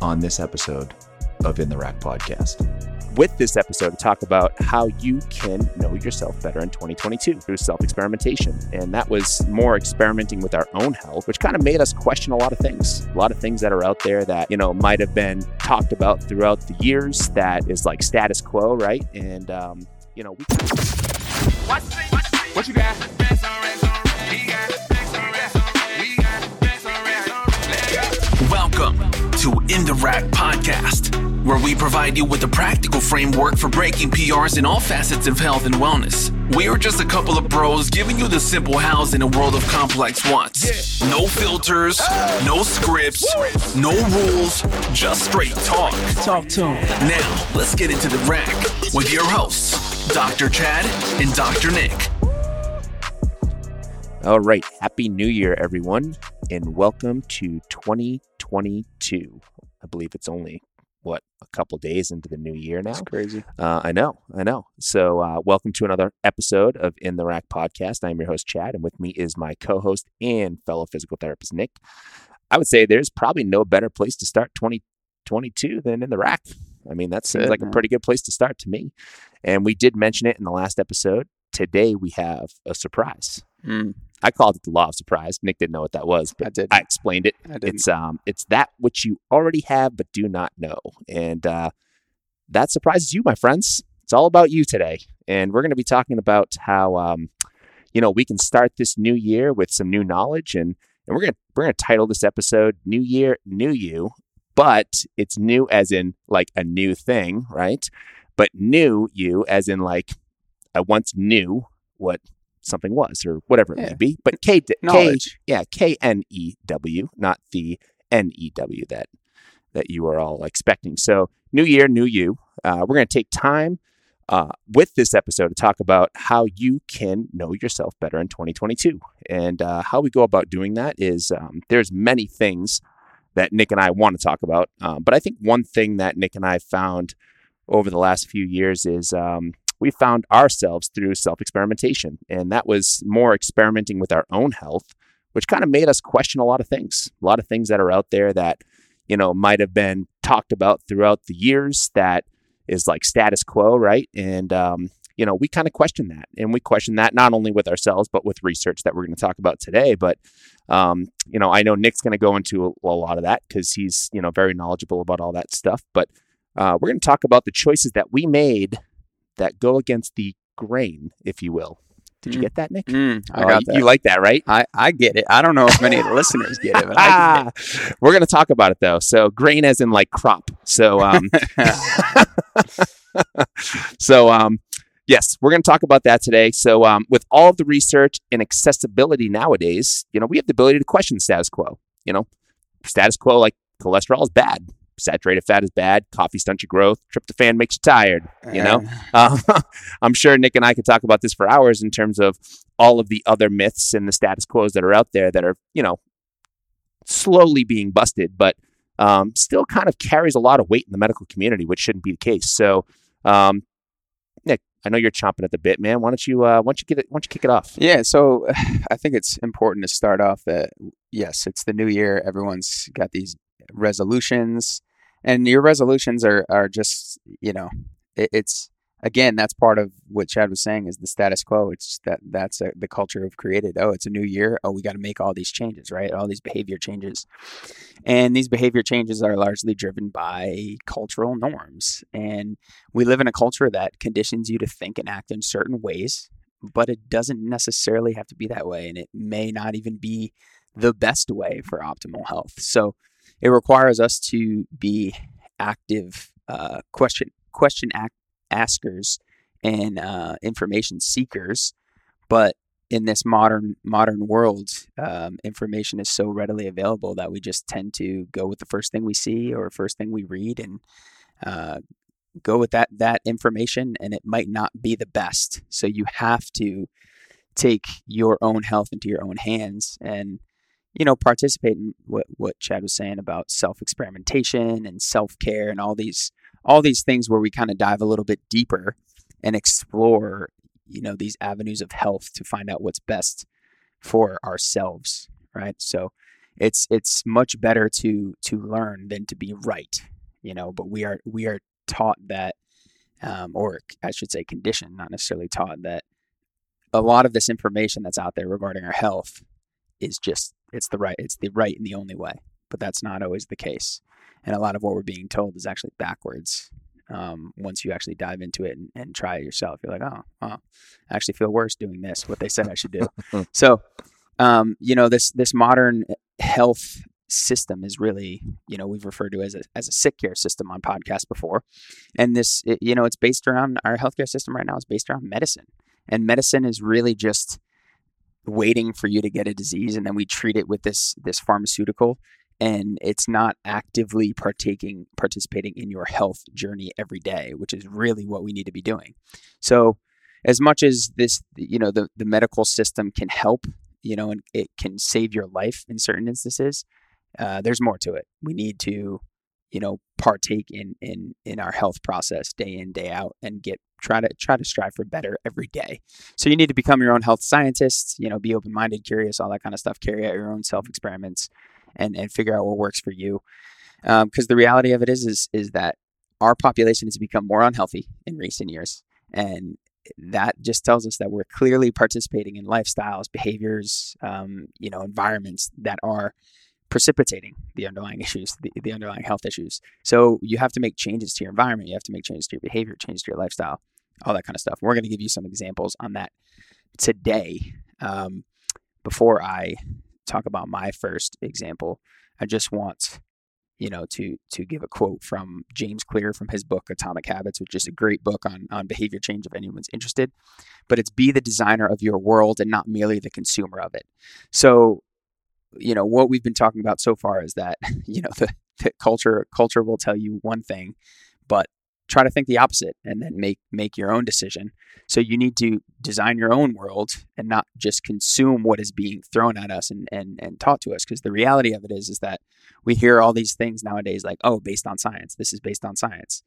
on this episode of In the Rack podcast. with this episode to talk about how you can know yourself better in 2022 through self experimentation. And that was more experimenting with our own health, which kind of made us question a lot of things. A lot of things that are out there that, you know, might have been talked about throughout the years that is like status quo, right? And, um, you know, we. What you got? To In the Rack Podcast, where we provide you with a practical framework for breaking PRs in all facets of health and wellness. We are just a couple of bros giving you the simple hows in a world of complex wants. No filters, no scripts, no rules, just straight talk. Talk to him. Now, let's get into the rack with your hosts, Dr. Chad and Dr. Nick. All right. Happy New Year, everyone. And welcome to 2022. I believe it's only, what, a couple days into the new year now? That's crazy. Uh, I know, I know. So, uh, welcome to another episode of In the Rack podcast. I'm your host, Chad, and with me is my co host and fellow physical therapist, Nick. I would say there's probably no better place to start 2022 than in the rack. I mean, that seems it, like a pretty good place to start to me. And we did mention it in the last episode. Today, we have a surprise. Mm, I called it the law of surprise. Nick didn't know what that was, but I did. I explained it. I. It's um, it's that which you already have but do not know, and uh, that surprises you, my friends. It's all about you today, and we're going to be talking about how um, you know, we can start this new year with some new knowledge, and and we're gonna we're gonna title this episode "New Year, New You," but it's new as in like a new thing, right? But new you as in like I once knew what something was or whatever it may be. But K, K Knowledge. yeah, K N E W, not the N E W that that you are all expecting. So, new year, new you. Uh, we're going to take time uh, with this episode to talk about how you can know yourself better in 2022. And uh, how we go about doing that is um, there's many things that Nick and I want to talk about. Um, but I think one thing that Nick and I found over the last few years is um, we found ourselves through self experimentation. And that was more experimenting with our own health, which kind of made us question a lot of things, a lot of things that are out there that, you know, might have been talked about throughout the years that is like status quo, right? And, um, you know, we kind of question that. And we question that not only with ourselves, but with research that we're going to talk about today. But, um, you know, I know Nick's going to go into a, a lot of that because he's, you know, very knowledgeable about all that stuff. But uh, we're going to talk about the choices that we made that go against the grain, if you will. Did you Mm. get that, Nick? Mm, I Oh, got you- that. You like that, right? I, I get it. I don't know if many of the listeners get it, but I get it. We're going to talk about it though. So grain as in like crop. So um so um yes, we're going to talk about that today. So um with all of the research and accessibility nowadays, you know, we have the ability to question the status quo. You know, status quo like cholesterol is bad, saturated fat is bad, coffee stunts your growth, tryptophan makes you tired, you know? Uh, I'm sure Nick and I could talk about this for hours in terms of all of the other myths and the status quos that are out there that are, you know, slowly being busted, but um, still kind of carries a lot of weight in the medical community, which shouldn't be the case. So, um, Nick, I know you're chomping at the bit, man. Why don't you, uh, why don't you get it? Why don't you kick it off? Yeah, so I think it's important to start off that yes, it's the new year. Everyone's got these resolutions, and your resolutions are are just you know it, it's again that's part of what Chad was saying is the status quo. It's that that's a, the culture we've created. Oh, it's a new year. Oh, we got to make all these changes, right? All these behavior changes, and these behavior changes are largely driven by cultural norms, and we live in a culture that conditions you to think and act in certain ways but it doesn't necessarily have to be that way and it may not even be the best way for optimal health so it requires us to be active uh, question question askers and uh, information seekers. But in this modern modern world um, information is so readily available that we just tend to go with the first thing we see or first thing we read and uh, go with that that information and it might not be the best. So you have to take your own health into your own hands and you know participate in what what Chad was saying about self experimentation and self care and all these all these things where we kind of dive a little bit deeper and explore you know these avenues of health to find out what's best for ourselves right so it's it's much better to to learn than to be right. You know, but we are we are taught that, um, or I should say, conditioned, not necessarily taught that a lot of this information that's out there regarding our health is just it's the right it's the right and the only way but that's not always the case. And a lot of what we're being told is actually backwards um, once you actually dive into it and, and, try it yourself you're like oh, oh i actually feel worse doing this what they said i should do. So um, you know this this modern health system is really you know we've referred to as a, as a sick care system on podcast before. And this it, you know it's based around our healthcare system right now is based around medicine. And medicine is really just waiting for you to get a disease and then we treat it with this this pharmaceutical and it's not actively partaking participating in your health journey every day which is really what we need to be doing. So as much as this you know the, the medical system can help you know and it can save your life in certain instances uh, there's more to it. We need to you know partake in in in our health process day in day out and get try to try to strive for better every day. So you need to become your own health scientist you know be open-minded curious all that kind of stuff. Carry out your own self experiments and and figure out what works for you. Because um, the reality of it is is is that our population has become more unhealthy in recent years and that just tells us that we're clearly participating in lifestyles behaviors um, you know environments that are precipitating the underlying issues, the, the underlying health issues. So you have to make changes to your environment, you have to make changes to your behavior, changes to your lifestyle, all that kind of stuff. we're going to give you some examples on that today. Um, before I talk about my first example, I just want you know to to give a quote from James Clear from his book Atomic Habits, which is a great book on on behavior change if anyone's interested. But it's be the designer of your world and not merely the consumer of it. So you know what we've been talking about so far is that you know the, the culture culture will tell you one thing but try to think the opposite and then make make your own decision. So you need to design your own world and not just consume what is being thrown at us and and, and taught to us because the reality of it is is that we hear all these things nowadays like oh based on science. This is based on science.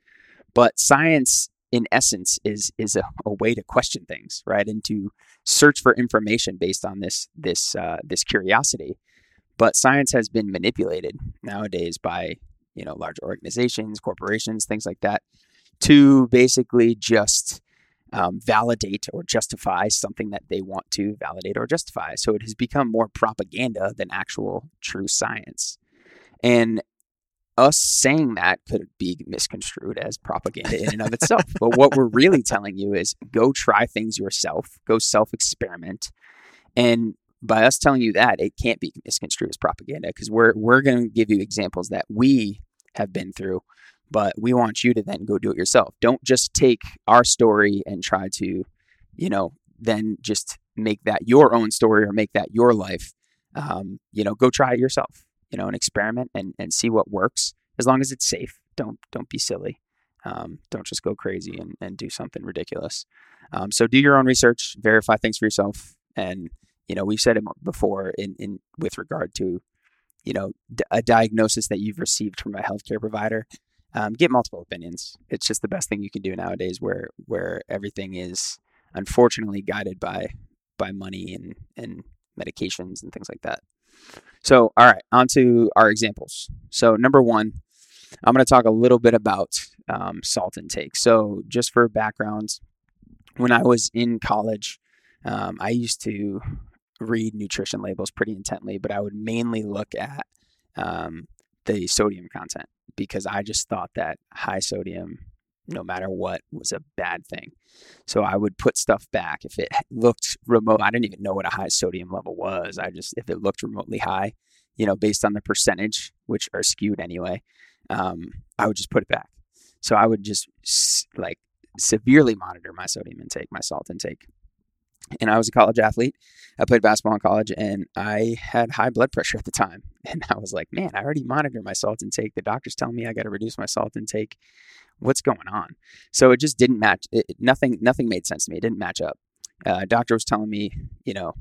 But science in essence is is a, a, way to question things right and to search for information based on this this uh, this curiosity but science has been manipulated nowadays by you know large organizations corporations things like that to basically just um, validate or justify something that they want to validate or justify so it has become more propaganda than actual true science and us saying that could be misconstrued as propaganda in and of itself. but what we're really telling you is go try things yourself, go self experiment. And by us telling you that, it can't be misconstrued as propaganda because we're, we're going to give you examples that we have been through, but we want you to then go do it yourself. Don't just take our story and try to, you know, then just make that your own story or make that your life. Um, you know, go try it yourself you know, an experiment and, and see what works as long as it's safe. Don't, don't be silly. Um, don't just go crazy and, and do something ridiculous. Um, so do your own research, verify things for yourself. And, you know, we've said it before in, in with regard to, you know, d- a diagnosis that you've received from a healthcare provider. Um, get multiple opinions. It's just the best thing you can do nowadays, where where everything is unfortunately guided by by money and and medications and things like that. So, all right, on to our examples. So, number one, I'm going to talk a little bit about um, salt intake. So, just for background, when I was in college, um, I used to read nutrition labels pretty intently, but I would mainly look at um, the sodium content because I just thought that high sodium no matter what was a bad thing. So I would put stuff back if it looked remote. I didn't even know what a high sodium level was. I just if it looked remotely high, you know, based on the percentage, which are skewed anyway, um, I would just put it back. So I would just like severely monitor my sodium intake, my salt intake. And I was a college athlete. I played basketball in college and I had high blood pressure at the time. And I was like, man, I already monitor my salt intake. The doctor's telling me I got to reduce my salt intake what's going on? So it just didn't match. It, nothing, nothing made sense to me. It didn't match up. Uh, doctor was telling me, you know,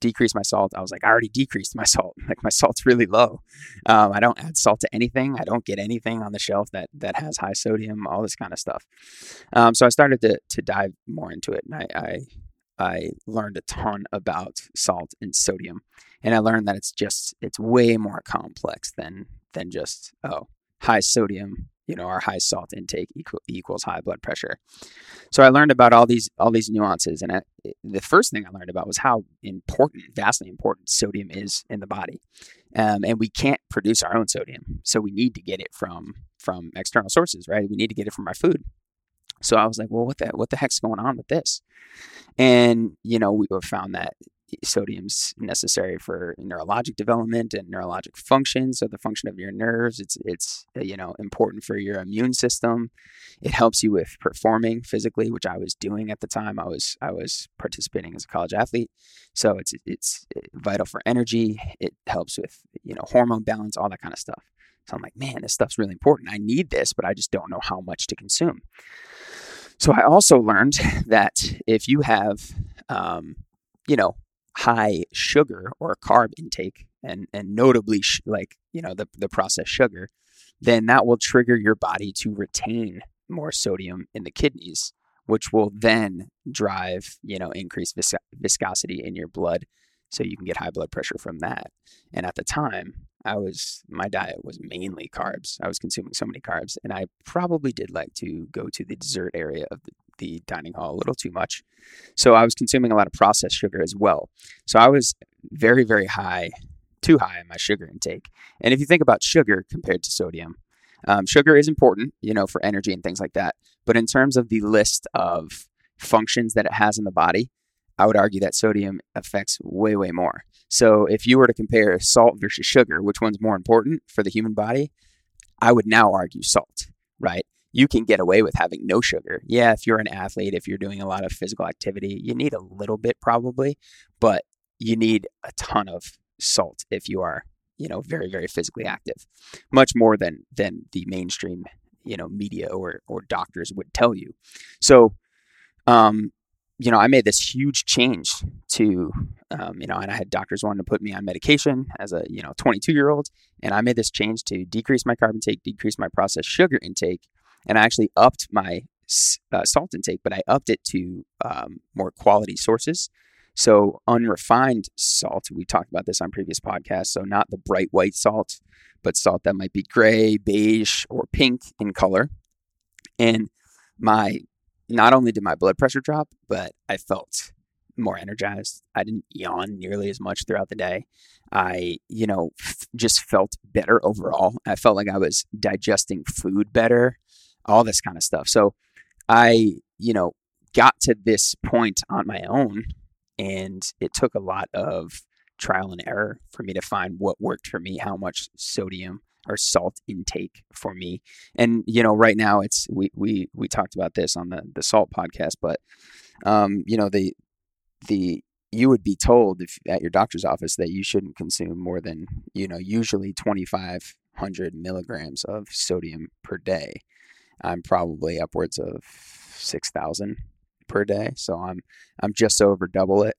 decrease my salt. I was like, I already decreased my salt. Like my salt's really low. Um, I don't add salt to anything. I don't get anything on the shelf that that has high sodium. All this kind of stuff. Um, so I started to to dive more into it, and I, I I learned a ton about salt and sodium. And I learned that it's just it's way more complex than than just oh high sodium you know our high salt intake equal, equals high blood pressure. So i learned about all these all these nuances and I, the first thing i learned about was how important vastly important sodium is in the body. Um, and we can't produce our own sodium so we need to get it from from external sources right? We need to get it from our food so i was like well what the what the heck's going on with this? And you know we found that sodium's necessary for neurologic development and neurologic function. So the function of your nerves it's it's uh, you know important for your immune system. It helps you with performing physically which i was doing at the time. I was i was participating as a college athlete. So it's it's uh, vital for energy. It helps with you know hormone balance all that kind of stuff. So i'm like man this stuff's really important. I need this but i just don't know how much to consume so i also learned that if you have um, you know high sugar or carb intake and and notably sh- like you know the the processed sugar then that will trigger your body to retain more sodium in the kidneys which will then drive you know increased vis- viscosity in your blood so you can get high blood pressure from that and at the time i was my diet was mainly carbs i was consuming so many carbs and i probably did like to go to the dessert area of the the dining hall a little too much. So I was consuming a lot of processed sugar as well. So I was very, very high, too high in my sugar intake. And if you think about sugar compared to sodium, um, sugar is important, you know, for energy and things like that. But in terms of the list of functions that it has in the body, I would argue that sodium affects way, way more. So if you were to compare salt versus sugar, which one's more important for the human body? I would now argue salt, right? you can get away with having no sugar. Yeah, if you're an athlete, if you're doing a lot of physical activity, you need a little bit probably, but you need a ton of salt if you are, you know, very very physically active. Much more than than the mainstream, you know, media or or doctors would tell you. So um you know, I made this huge change to, um, you know, and I had doctors wanting to put me on medication as a, you know, 22 year old. And I made this change to decrease my carb intake, decrease my processed sugar intake, and I actually upped my uh, salt intake, but I upped it to um, more quality sources. So unrefined salt, we talked about this on previous podcasts. So not the bright white salt, but salt that might be gray, beige, or pink in color. And my not only did my blood pressure drop, but I felt more energized. I didn't yawn nearly as much throughout the day. I, you know, f- just felt better overall. I felt like I was digesting food better all this kind of stuff. So I, you know, got to this point on my own and it took a lot of trial and error for me to find what worked for me, how much sodium or salt intake for me. And you know, right now it's we we we talked about this on the the salt podcast, but um, you know, the the you would be told if at your doctor's office that you shouldn't consume more than, you know, usually 2500 milligrams of sodium per day. I'm probably upwards of 6,000 per day. So I'm I'm just over double it.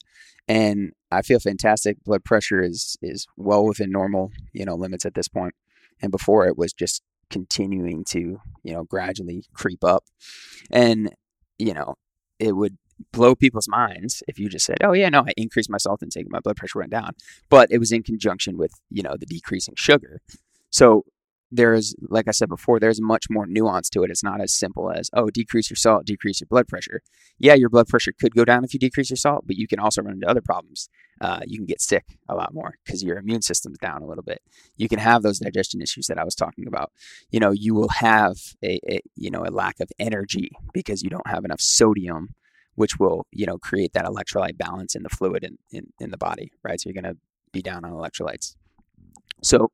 And I feel fantastic. Blood pressure is is well within normal, you know, limits at this point. And before it was just continuing to, you know, gradually creep up. And, you know, it would blow people's minds if you just said, "Oh yeah, no, I increased my salt intake, my blood pressure went down," but it was in conjunction with you know the decreasing sugar. So there is, like I said before, there's much more nuance to it. It's not as simple as, oh, decrease your salt, decrease your blood pressure. Yeah, your blood pressure could go down if you decrease your salt, but you can also run into other problems. Uh, you can get sick a lot more because your immune system's down a little bit. You can have those digestion issues that I was talking about. You know, you will have a, a you know a lack of energy because you don't have enough sodium, which will you know create that electrolyte balance in the fluid in, in, in the body, right? So you're going to be down on electrolytes. So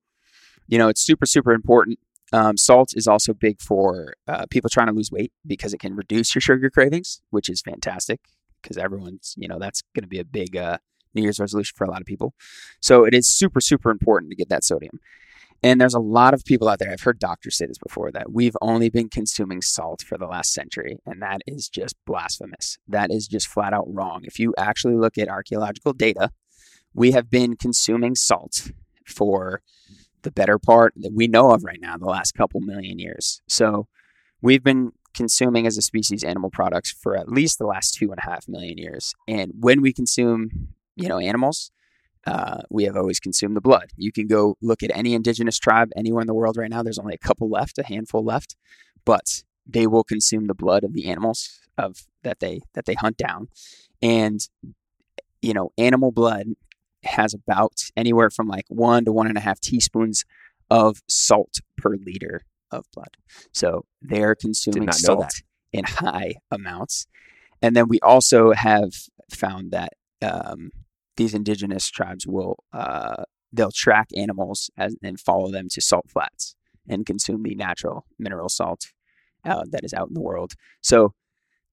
you know, it's super, super important. Um, salt is also big for uh, people trying to lose weight because it can reduce your sugar cravings, which is fantastic because everyone's, you know, that's going to be a big uh, New Year's resolution for a lot of people. So it is super, super important to get that sodium. And there's a lot of people out there, I've heard doctors say this before, that we've only been consuming salt for the last century. And that is just blasphemous. That is just flat out wrong. If you actually look at archaeological data, we have been consuming salt for the better part that we know of right now, the last couple million years. So we've been consuming as a species animal products for at least the last two and a half million years. And when we consume, you know, animals, uh, we have always consumed the blood. You can go look at any indigenous tribe anywhere in the world right now. There's only a couple left, a handful left, but they will consume the blood of the animals of that they that they hunt down, and you know, animal blood has about anywhere from like one to one and a half teaspoons of salt per liter of blood. So they're consuming that. salt in high amounts. And then we also have found that um, these indigenous tribes will uh, they'll track animals as, and follow them to salt flats and consume the natural mineral salt uh, that is out in the world. So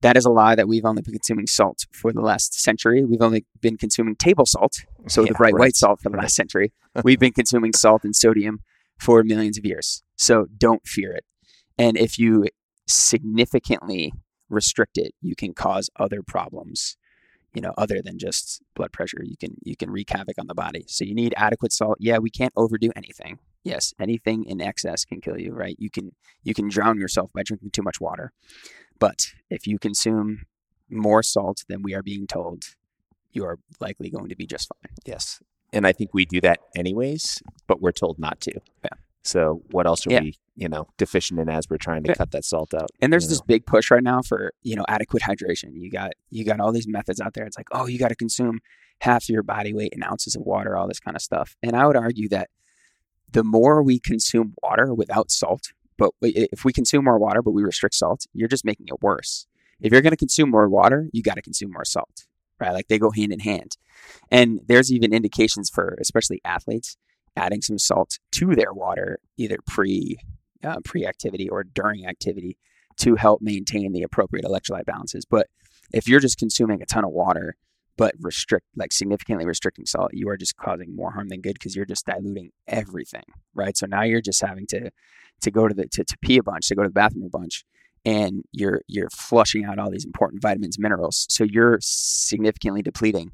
that is a lie that we've only been consuming salt for the last century. We've only been consuming table salt, so the bright right, white salt for the right. last century. We've been consuming salt and sodium for millions of years. So don't fear it. And if you significantly restrict it, you can cause other problems, you know, other than just blood pressure. You can you can wreak havoc on the body. So you need adequate salt. Yeah, we can't overdo anything. Yes, anything in excess can kill you, right? You can you can drown yourself by drinking too much water. But if you consume more salt than we are being told, you are likely going to be just fine. Yes. And I think we do that anyways, but we're told not to. Yeah. So what else are Yeah. we, you know, deficient in as we're trying to Yeah. cut that salt out? And there's this know? big push right now for, you know, adequate hydration. You got you got all these methods out there. It's like, oh, you got to consume half your body weight in ounces of water, all this kind of stuff. And I would argue that the more we consume water without salt, but if we consume more water but we restrict salt, you're just making it worse. If you're going to consume more water, you got to consume more salt, right? Like they go hand in hand. And there's even indications for especially athletes adding some salt to their water either pre uh, pre activity or during activity to help maintain the appropriate electrolyte balances. But if you're just consuming a ton of water but restrict like significantly restricting salt, you are just causing more harm than good because you're just diluting everything, right? So now you're just having to to go to the to, to pee a bunch, to go to the bathroom a bunch, and you're you're flushing out all these important vitamins, minerals. So you're significantly depleting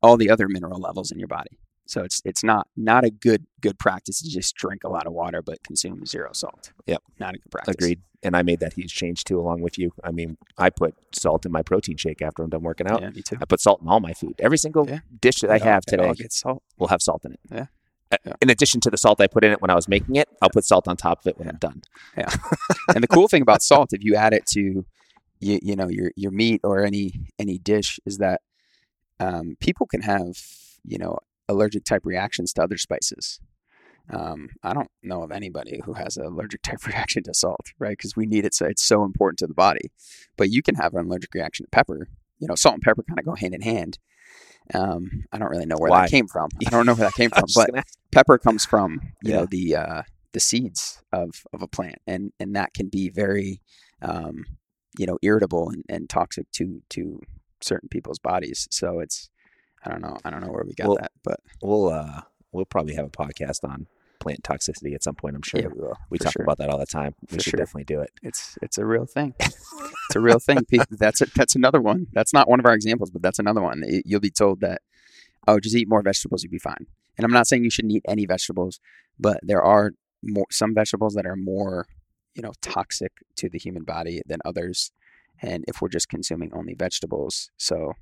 all the other mineral levels in your body. So it's it's not not a good good practice to just drink a lot of water but consume zero salt. Yep. Not a good practice. Agreed. And I made that huge change too, along with you. I mean, I put salt in my protein shake after I'm done working out. Yeah, me too. I put salt in all my food. Every single Yeah. dish that I It all- have all today gets salt. will have salt in it. Yeah. Yeah. In addition to the salt I put in it when I was making it, I'll put salt on top of it when Yeah. I'm done. Yeah. and the cool thing about salt, if you add it to, you, you know, your your meat or any any dish, is that um, people can have you know allergic type reactions to other spices. Um, I don't know of anybody who has an allergic type reaction to salt, right? Because we need it, so it's so important to the body. But you can have an allergic reaction to pepper. You know, salt and pepper kind of go hand in hand. Um, I don't really know where Why? that came from. I don't know where that came from, but gonna pepper comes from you Yeah. know the uh, the seeds of of a plant, and and that can be very um, you know irritable and, and toxic to to certain people's bodies. So it's I don't know I don't know where we got Well, that, but we'll uh, we'll probably have a podcast on plant toxicity at some point. I'm sure. yeah, we will. we talk sure. about that all the time. We For should sure. definitely do it. It's it's a real thing. it's a real thing. That's a, that's another one. That's not one of our examples, but that's another one. Y- You'll be told that oh, just eat more vegetables, you'll be fine. And I'm not saying you shouldn't eat any vegetables, but there are more some vegetables that are more you know toxic to the human body than others. And if we're just consuming only vegetables, so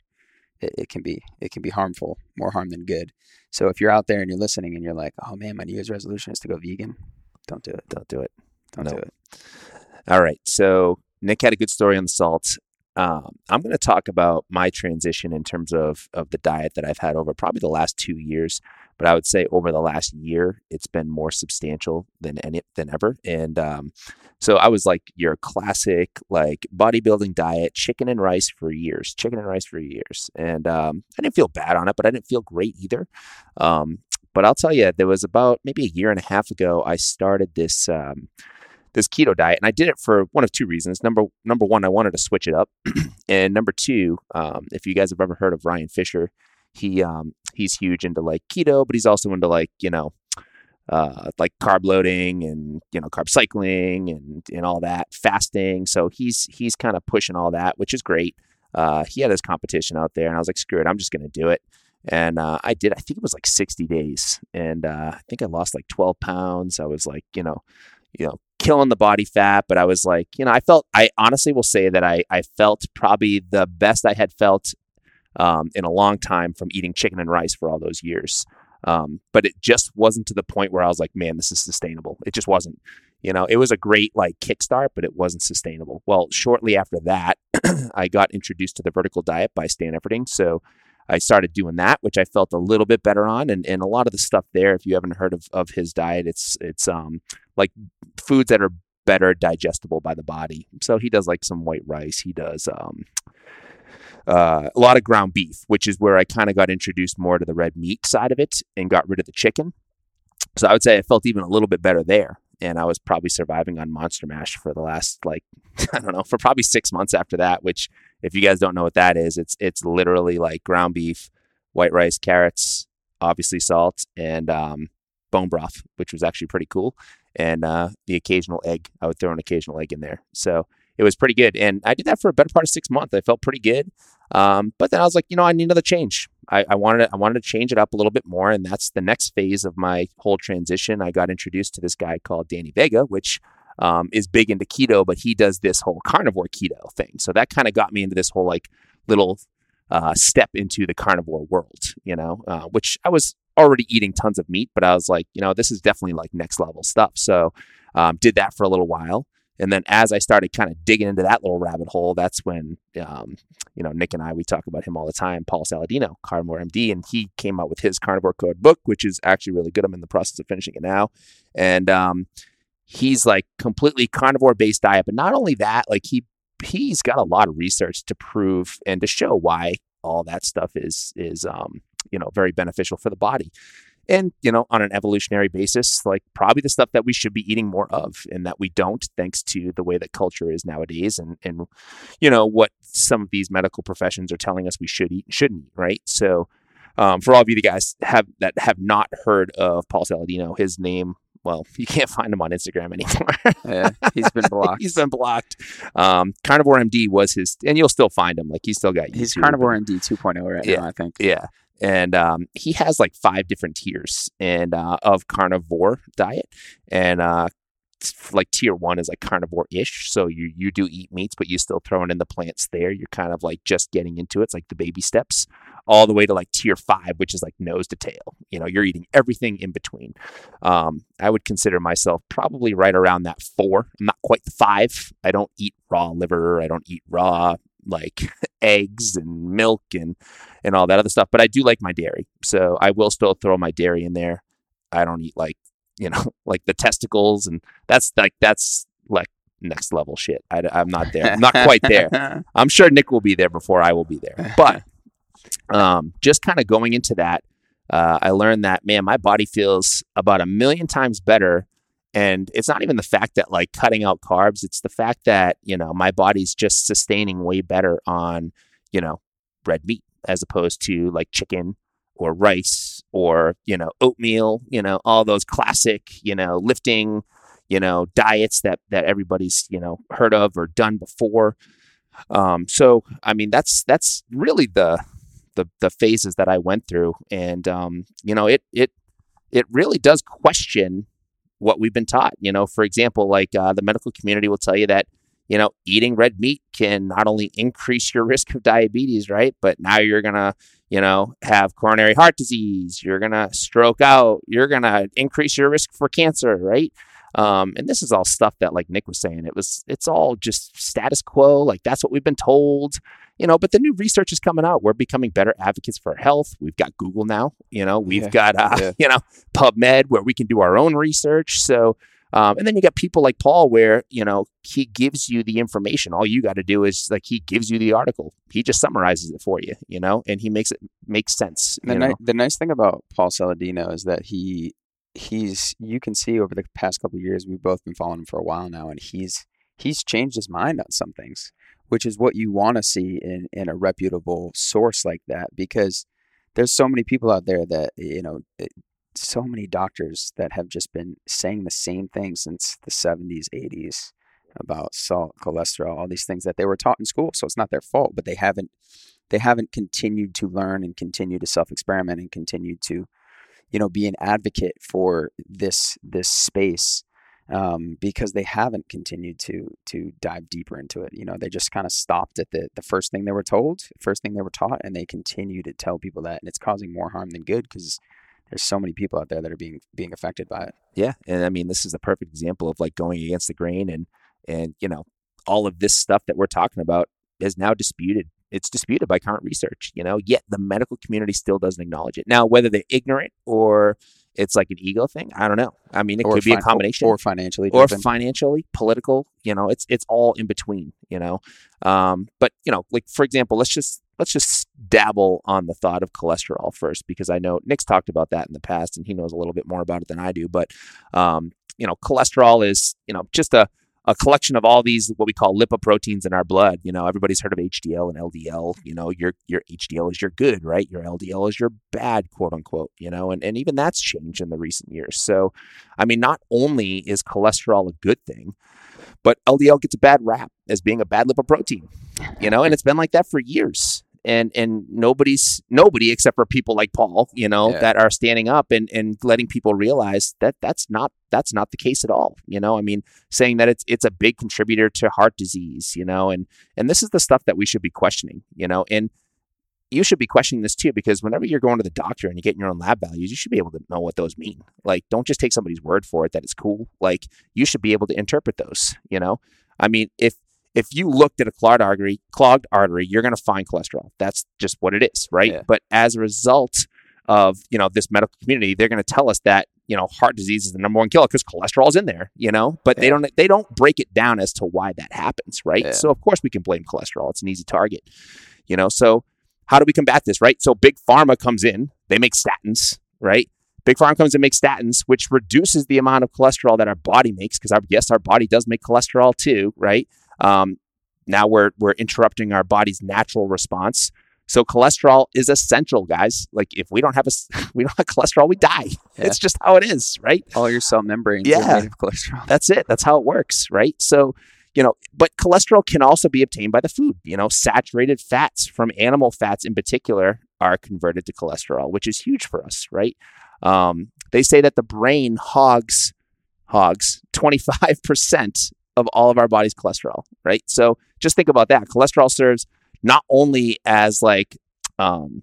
it, it can be it can be harmful, more harm than good. So if you're out there and you're listening and you're like, oh man, my New Year's resolution is to go vegan, don't do it. Don't do it. Don't No. do it. All right. So Nick had a good story on the salt. Um, I'm going to talk about my transition in terms of of the diet that I've had over probably the last two years, but I would say over the last year it's been more substantial than any than ever. And um, so I was like your classic like bodybuilding diet, chicken and rice for years, chicken and rice for years, and um, I didn't feel bad on it, but I didn't feel great either. Um, but I'll tell you, there was about maybe a year and a half ago I started this. Um, this keto diet, and I did it for one of two reasons. Number number one, I wanted to switch it up, and number two, um, if you guys have ever heard of Ryan Fisher, he um, he's huge into like keto, but he's also into like you know, uh, like carb loading and you know carb cycling and and all that fasting. So he's he's kind of pushing all that, which is great. Uh, he had his competition out there, and I was like, screw it, I'm just going to do it. And uh, I did. I think it was like 60 days, and uh, I think I lost like 12 pounds. I was like, you know, you know, killing the body fat, but I was like, you know, I felt. I honestly will say that I I felt probably the best I had felt um, in a long time from eating chicken and rice for all those years. Um, but it just wasn't to the point where I was like, man, this is sustainable. It just wasn't. You know, it was a great like kickstart, but it wasn't sustainable. Well, shortly after that, I got introduced to the vertical diet by Stan Efferding. So I started doing that, which I felt a little bit better on. And, and a lot of the stuff there, if you haven't heard of, of his diet, it's it's um like foods that are better digestible by the body. So he does like some white rice. He does um uh, a lot of ground beef, which is where I kind of got introduced more to the red meat side of it and got rid of the chicken. So I would say I felt even a little bit better there. And I was probably surviving on Monster Mash for the last like I don't know for probably six months after that. Which, if you guys don't know what that is, it's it's literally like ground beef, white rice, carrots, obviously salt, and um, bone broth, which was actually pretty cool. And uh, the occasional egg, I would throw an occasional egg in there. So it was pretty good. And I did that for a better part of six months. I felt pretty good. Um, but then I was like, you know, I need another change. I, I wanted to, I wanted to change it up a little bit more, and that's the next phase of my whole transition. I got introduced to this guy called Danny Vega, which um, is big into keto, but he does this whole carnivore keto thing. So that kind of got me into this whole like little uh, step into the carnivore world, you know, uh, which I was already eating tons of meat, but I was like, you know, this is definitely like next level stuff. So um, did that for a little while. And then as I started kind of digging into that little rabbit hole, that's when, um, you know, Nick and I, we talk about him all the time, Paul Saladino, Carnivore MD, and he came out with his Carnivore Code book, which is actually really good. I'm in the process of finishing it now. And um, he's like completely carnivore based diet. But not only that, like he, he's got a lot of research to prove and to show why all that stuff is, is, um, you know, very beneficial for the body and you know on an evolutionary basis like probably the stuff that we should be eating more of and that we don't thanks to the way that culture is nowadays and and you know what some of these medical professions are telling us we should eat and shouldn't eat right so um, for all of you guys have that have not heard of Paul Saladino his name well, you can't find him on Instagram anymore. yeah, he's been blocked. he's been blocked. Um, Carnivore MD was his, and you'll still find him. Like he's still got. He's YouTube, Carnivore MD 2.0 right Yeah. now, I think. Yeah. And um, he has like five different tiers and uh, of carnivore diet, and uh, like tier one is like carnivore-ish. So you you do eat meats, but you still throwing in the plants there. You're kind of like just getting into it. It's like the baby steps, all the way to like tier five, which is like nose to tail. You know, you're eating everything in between. Um, I would consider myself probably right around that four. I'm not quite the five. I don't eat raw liver. I don't eat raw like eggs and milk and and all that other stuff. But I do like my dairy, so I will still throw my dairy in there. I don't eat like you know like the testicles, and that's like that's like next level shit. I, am not there. I'm not quite there. I'm sure Nick will be there before I will be there. But um, just kind of going into that, uh, I learned that man, my body feels about a million times better. And it's not even the fact that like cutting out carbs, it's the fact that, you know, my body's just sustaining way better on, you know, red meat as opposed to like chicken or rice or, you know, oatmeal, you know, all those classic, you know, lifting, you know, diets that that everybody's, you know, heard of or done before. Um, so I mean that's that's really the the the phases that I went through, and um, you know, it it it really does question what we've been taught. You know, for example, like uh, the medical community will tell you that you know eating red meat can not only increase your risk of diabetes, right, but now you're gonna you know have coronary heart disease, you're gonna stroke out, you're gonna increase your risk for cancer, right. Um, and this is all stuff that, like Nick was saying, it was it's all just status quo. Like that's what we've been told you know, but the new research is coming out. We're becoming better advocates for health. We've got Google now, you know, we've Yeah, got, uh, yeah. you know, PubMed where we can do our own research. So, um, and then you got people like Paul where, you know, he gives you the information. All you got to do is like, he gives you the article. He just summarizes it for you, you know, and he makes it make sense. The, ni- the nice thing about Paul Saladino is that he he's you can see over the past couple years we've both been following him for a while now and he's he's changed his mind on some things which is what you want to see in in a reputable source like that because there's so many people out there that you know it- so many doctors that have just been saying the same thing since the 70s 80s about salt cholesterol all these things that they were taught in school so it's not their fault but they haven't they haven't continued to learn and continue to self experiment and continue to you know be an advocate for this this space um, because they haven't continued to to dive deeper into it you know they just kind of stopped at the the first thing they were told first thing they were taught and they continue to tell people that and it's causing more harm than good because there's so many people out there that are being being affected by it. Yeah, and I mean, this is a perfect example of like going against the grain, and and you know, all of this stuff that we're talking about is now disputed. It's disputed by current research. You know, yet the medical community still doesn't acknowledge it. Now, whether they're ignorant or it's like an ego thing, I don't know. I mean, it or could be a combination, or financially or driven. financially, political. You know, it's it's all in between. You know, um, but you know, like for example, let's just let's just dabble on the thought of cholesterol first, because I know Nick's talked about that in the past, and he knows a little bit more about it than I do. But um, you know, cholesterol is you know just a a collection of all these what we call lipoproteins in our blood. You know, everybody's heard of HDL and LDL. You know, your your HDL is your good, right? Your LDL is your bad, quote unquote. You know, and and even that's changed in the recent years. So, I mean, not only is cholesterol a good thing, but LDL gets a bad rap as being a bad lipoprotein. You know, and it's been like that for years. And and nobody's nobody except for people like Paul, you know, Yeah. that are standing up and and letting people realize that that's not that's not the case at all. You know, I mean, saying that it's it's a big contributor to heart disease, you know, and and this is the stuff that we should be questioning, you know, and you should be questioning this too because whenever you're going to the doctor and you're getting your own lab values, you should be able to know what those mean. Like, don't just take somebody's word for it that it's cool. Like, you should be able to interpret those. You know, I mean, if if you looked at a clogged artery, clogged artery, you're going to find cholesterol. That's just what it is, right? Yeah. But as a result of you know this medical community, they're going to tell us that you know heart disease is the number one killer because cholesterol is in there. You know, but they don't they don't break it down as to why that happens, right? Yeah. So of course we can blame cholesterol. It's an easy target. You know, so how do we combat this, right? So big pharma comes in, they make statins, right? Big pharma comes and makes statins, which reduces the amount of cholesterol that our body makes because our yes, our body does make cholesterol too, right? Um, now we're we're interrupting our body's natural response. So cholesterol is essential, guys. Like if we don't have a we don't have cholesterol, we die. Yeah. It's just how it is, right? All your cell membranes Yeah. are made of cholesterol. That's it. That's how it works, right? So, you know, but cholesterol can also be obtained by the food. You know, saturated fats from animal fats in particular are converted to cholesterol, which is huge for us, right? Um, they say that the brain hogs hogs 25% of all of our body's cholesterol, right? So just think about that. Cholesterol serves not only as like um,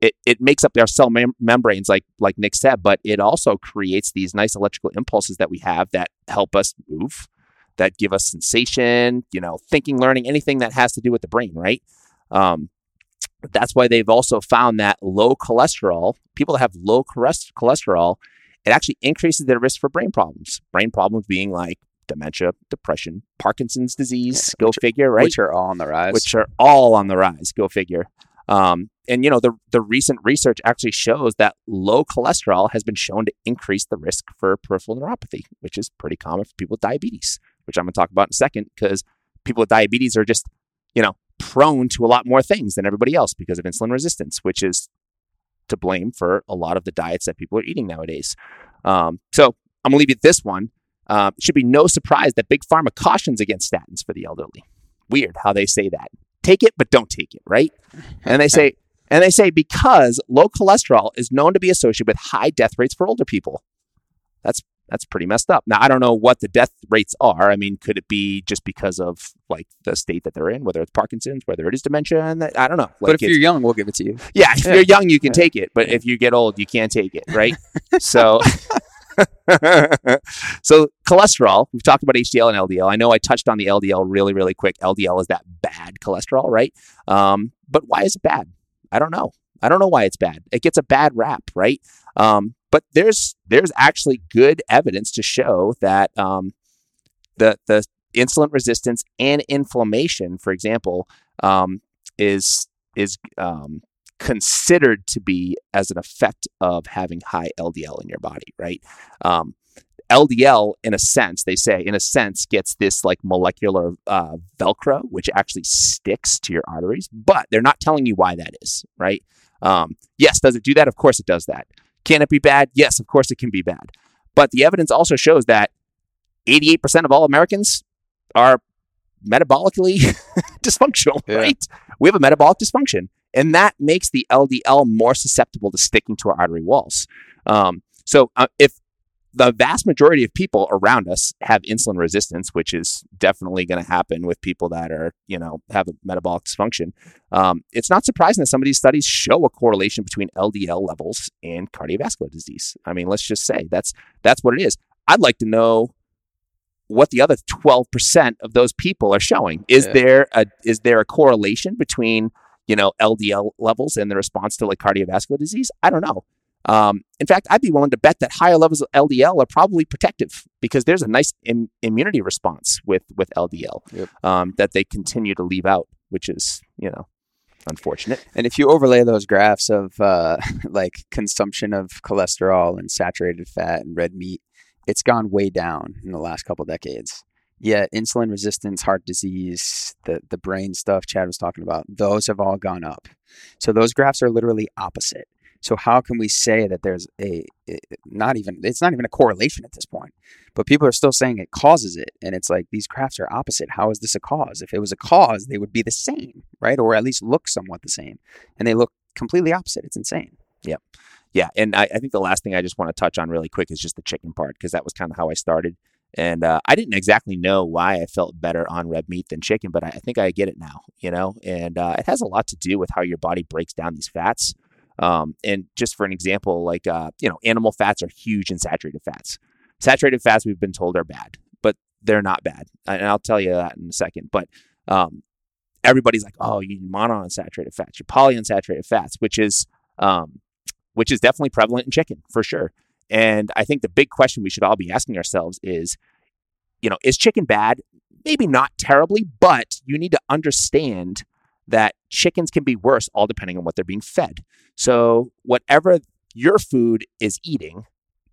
it, it makes up our cell mem- membranes like like Nick said, but it also creates these nice electrical impulses that we have that help us move, that give us sensation, you know, thinking, learning, anything that has to do with the brain, right? Um, that's why they've also found that low cholesterol, people that have low cholesterol, it actually increases their risk for brain problems. Brain problems being like dementia, depression, Parkinson's disease, Yeah, go figure, right? Which are all on the rise. which are all on the rise. Go figure. Um, and you know the the recent research actually shows that low cholesterol has been shown to increase the risk for peripheral neuropathy, which is pretty common for people with diabetes, which I'm going to talk about in a second because people with diabetes are just you know prone to a lot more things than everybody else because of insulin resistance, which is to blame for a lot of the diets that people are eating nowadays. Um, so I'm going to leave you this one. Uh, it should be no surprise that big pharma cautions against statins for the elderly. Weird how they say that. Take it, but don't take it, right? And they say, and they say because low cholesterol is known to be associated with high death rates for older people. That's that's pretty messed up. Now I don't know what the death rates are. I mean, could it be just because of like the state that they're in, whether it's Parkinson's, whether it is dementia, and that, I don't know. Like but if you're young, we'll give it to you. yeah, if Yeah. you're young, you can Yeah. take it, but if you get old, you can't take it, right? so, so cholesterol. We've talked about HDL and LDL. I know I touched on the LDL really, really quick. LDL is that bad cholesterol, right? Um, but why is it bad? I don't know. I don't know why it's bad. It gets a bad rap, right? Um, but there's there's actually good evidence to show that um, the the insulin resistance and inflammation, for example, um, is is um, considered to be as an effect of having high LDL in your body, right? Um, LDL, in a sense, they say, in a sense, gets this like molecular uh, Velcro, which actually sticks to your arteries, but they're not telling you why that is, right? Um, yes, does it do that? Of course it does that. Can it be bad? Yes, of course it can be bad. But the evidence also shows that 88% of all Americans are metabolically dysfunctional, Yeah. right? We have a metabolic dysfunction, and that makes the LDL more susceptible to sticking to our artery walls. Um, so uh, if the vast majority of people around us have insulin resistance, which is definitely going to happen with people that are, you know, have a metabolic dysfunction. Um, it's not surprising that some of these studies show a correlation between LDL levels and cardiovascular disease. I mean, let's just say that's that's what it is. I'd like to know what the other 12% of those people are showing. Is Yeah. there a is there a correlation between, you know, LDL levels and the response to like cardiovascular disease? I don't know. Um, in fact, I'd be willing to bet that higher levels of LDL are probably protective because there's a nice Im- immunity response with with LDL Yep. um, that they continue to leave out, which is you know unfortunate. And if you overlay those graphs of uh, like consumption of cholesterol and saturated fat and red meat, it's gone way down in the last couple decades. Yet insulin resistance, heart disease, the the brain stuff Chad was talking about, those have all gone up. So those graphs are literally opposite. So how can we say that there's a not even it's not even a correlation at this point, but people are still saying it causes it, and it's like these graphs are opposite. How is this a cause? If it was a cause, they would be the same, right? Or at least look somewhat the same, and they look completely opposite. It's insane. Yeah, and I, I think the last thing I just want to touch on really quick is just the chicken part because that was kind of how I started, and uh, I didn't exactly know why I felt better on red meat than chicken, but I, I think I get it now, you know, and uh, it has a lot to do with how your body breaks down these fats. Um, and just for an example, like uh, you know, animal fats are huge in saturated fats. Saturated fats we've been told are bad, but they're not bad, and I'll tell you that in a second. But um, everybody's like, oh, you need monounsaturated fats, you're polyunsaturated fats, which is um, which is definitely prevalent in chicken for sure. And I think the big question we should all be asking ourselves is, you know, is chicken bad? Maybe not terribly, but you need to understand that chickens can be worse all depending on what they're being fed. So whatever your food is eating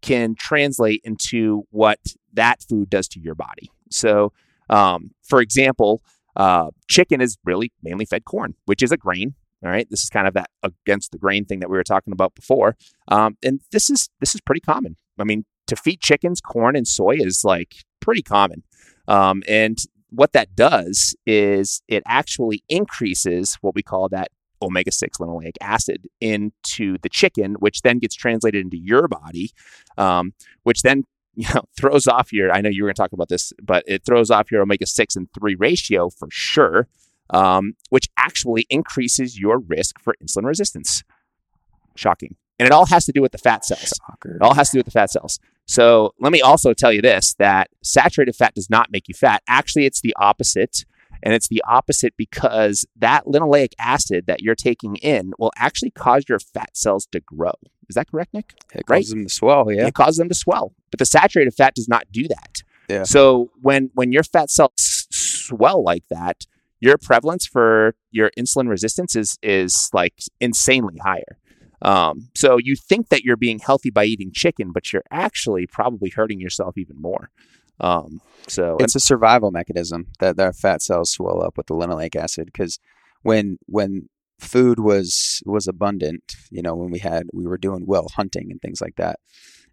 can translate into what that food does to your body. So, um, for example, uh, chicken is really mainly fed corn, which is a grain. All right, this is kind of that against the grain thing that we were talking about before, um, and this is this is pretty common. I mean, to feed chickens corn and soy is like pretty common, um, and what that does is it actually increases what we call that omega 6 linoleic acid into the chicken, which then gets translated into your body, um, which then you know throws off your. I know you were going to talk about this, but it throws off your omega 6 and 3 ratio for sure, um, which actually increases your risk for insulin resistance. Shocking. And it all has to do with the fat cells. Shocker. It all has to do with the fat cells. So let me also tell you this that saturated fat does not make you fat. Actually, it's the opposite. And it's the opposite because that linoleic acid that you're taking in will actually cause your fat cells to grow. Is that correct, Nick? It right? causes them to swell. Yeah. It causes them to swell. But the saturated fat does not do that. Yeah. So when when your fat cells swell like that, your prevalence for your insulin resistance is is like insanely higher. Um, so you think that you're being healthy by eating chicken, but you're actually probably hurting yourself even more. Um, so it's a survival mechanism that their fat cells swell up with the linoleic acid because when when food was was abundant you know when we had we were doing well hunting and things like that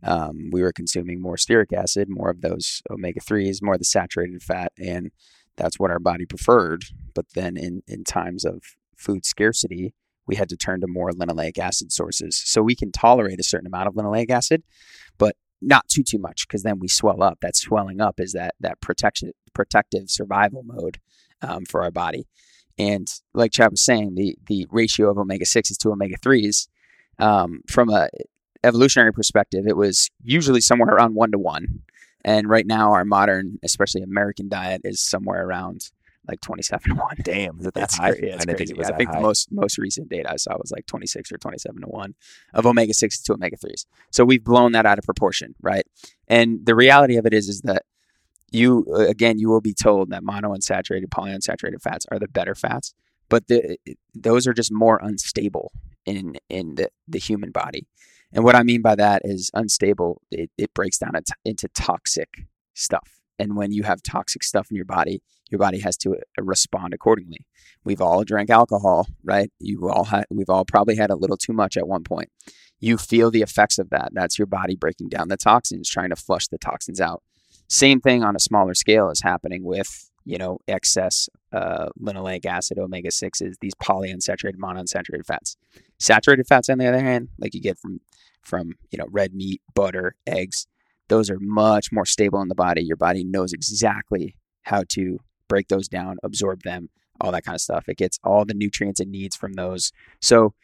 um, we were consuming more stearic acid more of those omega-3s more of the saturated fat and that's what our body preferred but then in in times of food scarcity we had to turn to more linoleic acid sources so we can tolerate a certain amount of linoleic acid but not too too much because then we swell up. That swelling up is that that protection protective survival mode um, for our body. And like Chad was saying, the the ratio of omega sixes to omega threes um, from a evolutionary perspective, it was usually somewhere around one to one. And right now, our modern, especially American diet, is somewhere around like twenty seven to one. damn, is it that It's high? cra- yeah, it's I didn't crazy. think it was I that think high. the most most recent data I saw was like 26 or 27 to 1 of omega 6s to omega 3s. So we've blown that out of proportion, right? And the reality of it is is that you again you will be told that monounsaturated polyunsaturated fats are the better fats, but the, those are just more unstable in in the, the human body. And what I mean by that is unstable. It, it breaks down into- toxic stuff. And when you have toxic stuff in your body, your body has to uh, respond accordingly. We've all drank alcohol, right? You all had, we've all probably had a little too much at one point. You feel the effects of that. That's your body breaking down the toxins, trying to flush the toxins out. Same thing on a smaller scale is happening with, you know, excess uh, linoleic acid, omega sixes, these polyunsaturated, monounsaturated fats. Saturated fats, on the other hand, like you get from from you know red meat, butter, eggs, those are much more stable in the body. Your body knows exactly how to break those down, absorb them, all that kind of stuff. It gets all the nutrients it needs from those. So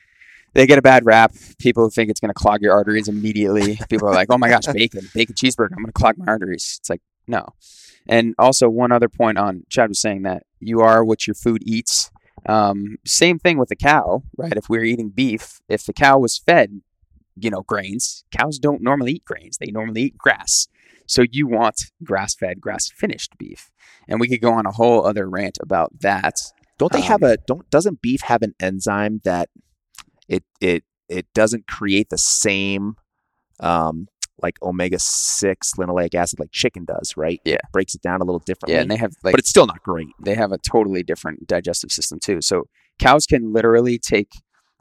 they get a bad rap. People think it's going to clog your arteries immediately. People are like, "Oh my gosh, bacon, bacon cheeseburger, I'm going to clog my arteries." It's like, no. And also, one other point on Chad was saying that you are what your food eats. Um, same thing with the cow, right? If we we're eating beef, if the cow was fed, you know, grains, cows don't normally eat grains; they normally eat grass. So you want grass-fed, grass-finished beef, and we could go on a whole other rant about that. Don't they Um, have a don't doesn't beef have an enzyme that it it it doesn't create the same um like omega six linoleic acid like chicken does, right? Yeah. It breaks it down a little differently. Yeah, and they have like but it's still not great. they have a totally different digestive system too. So cows can literally take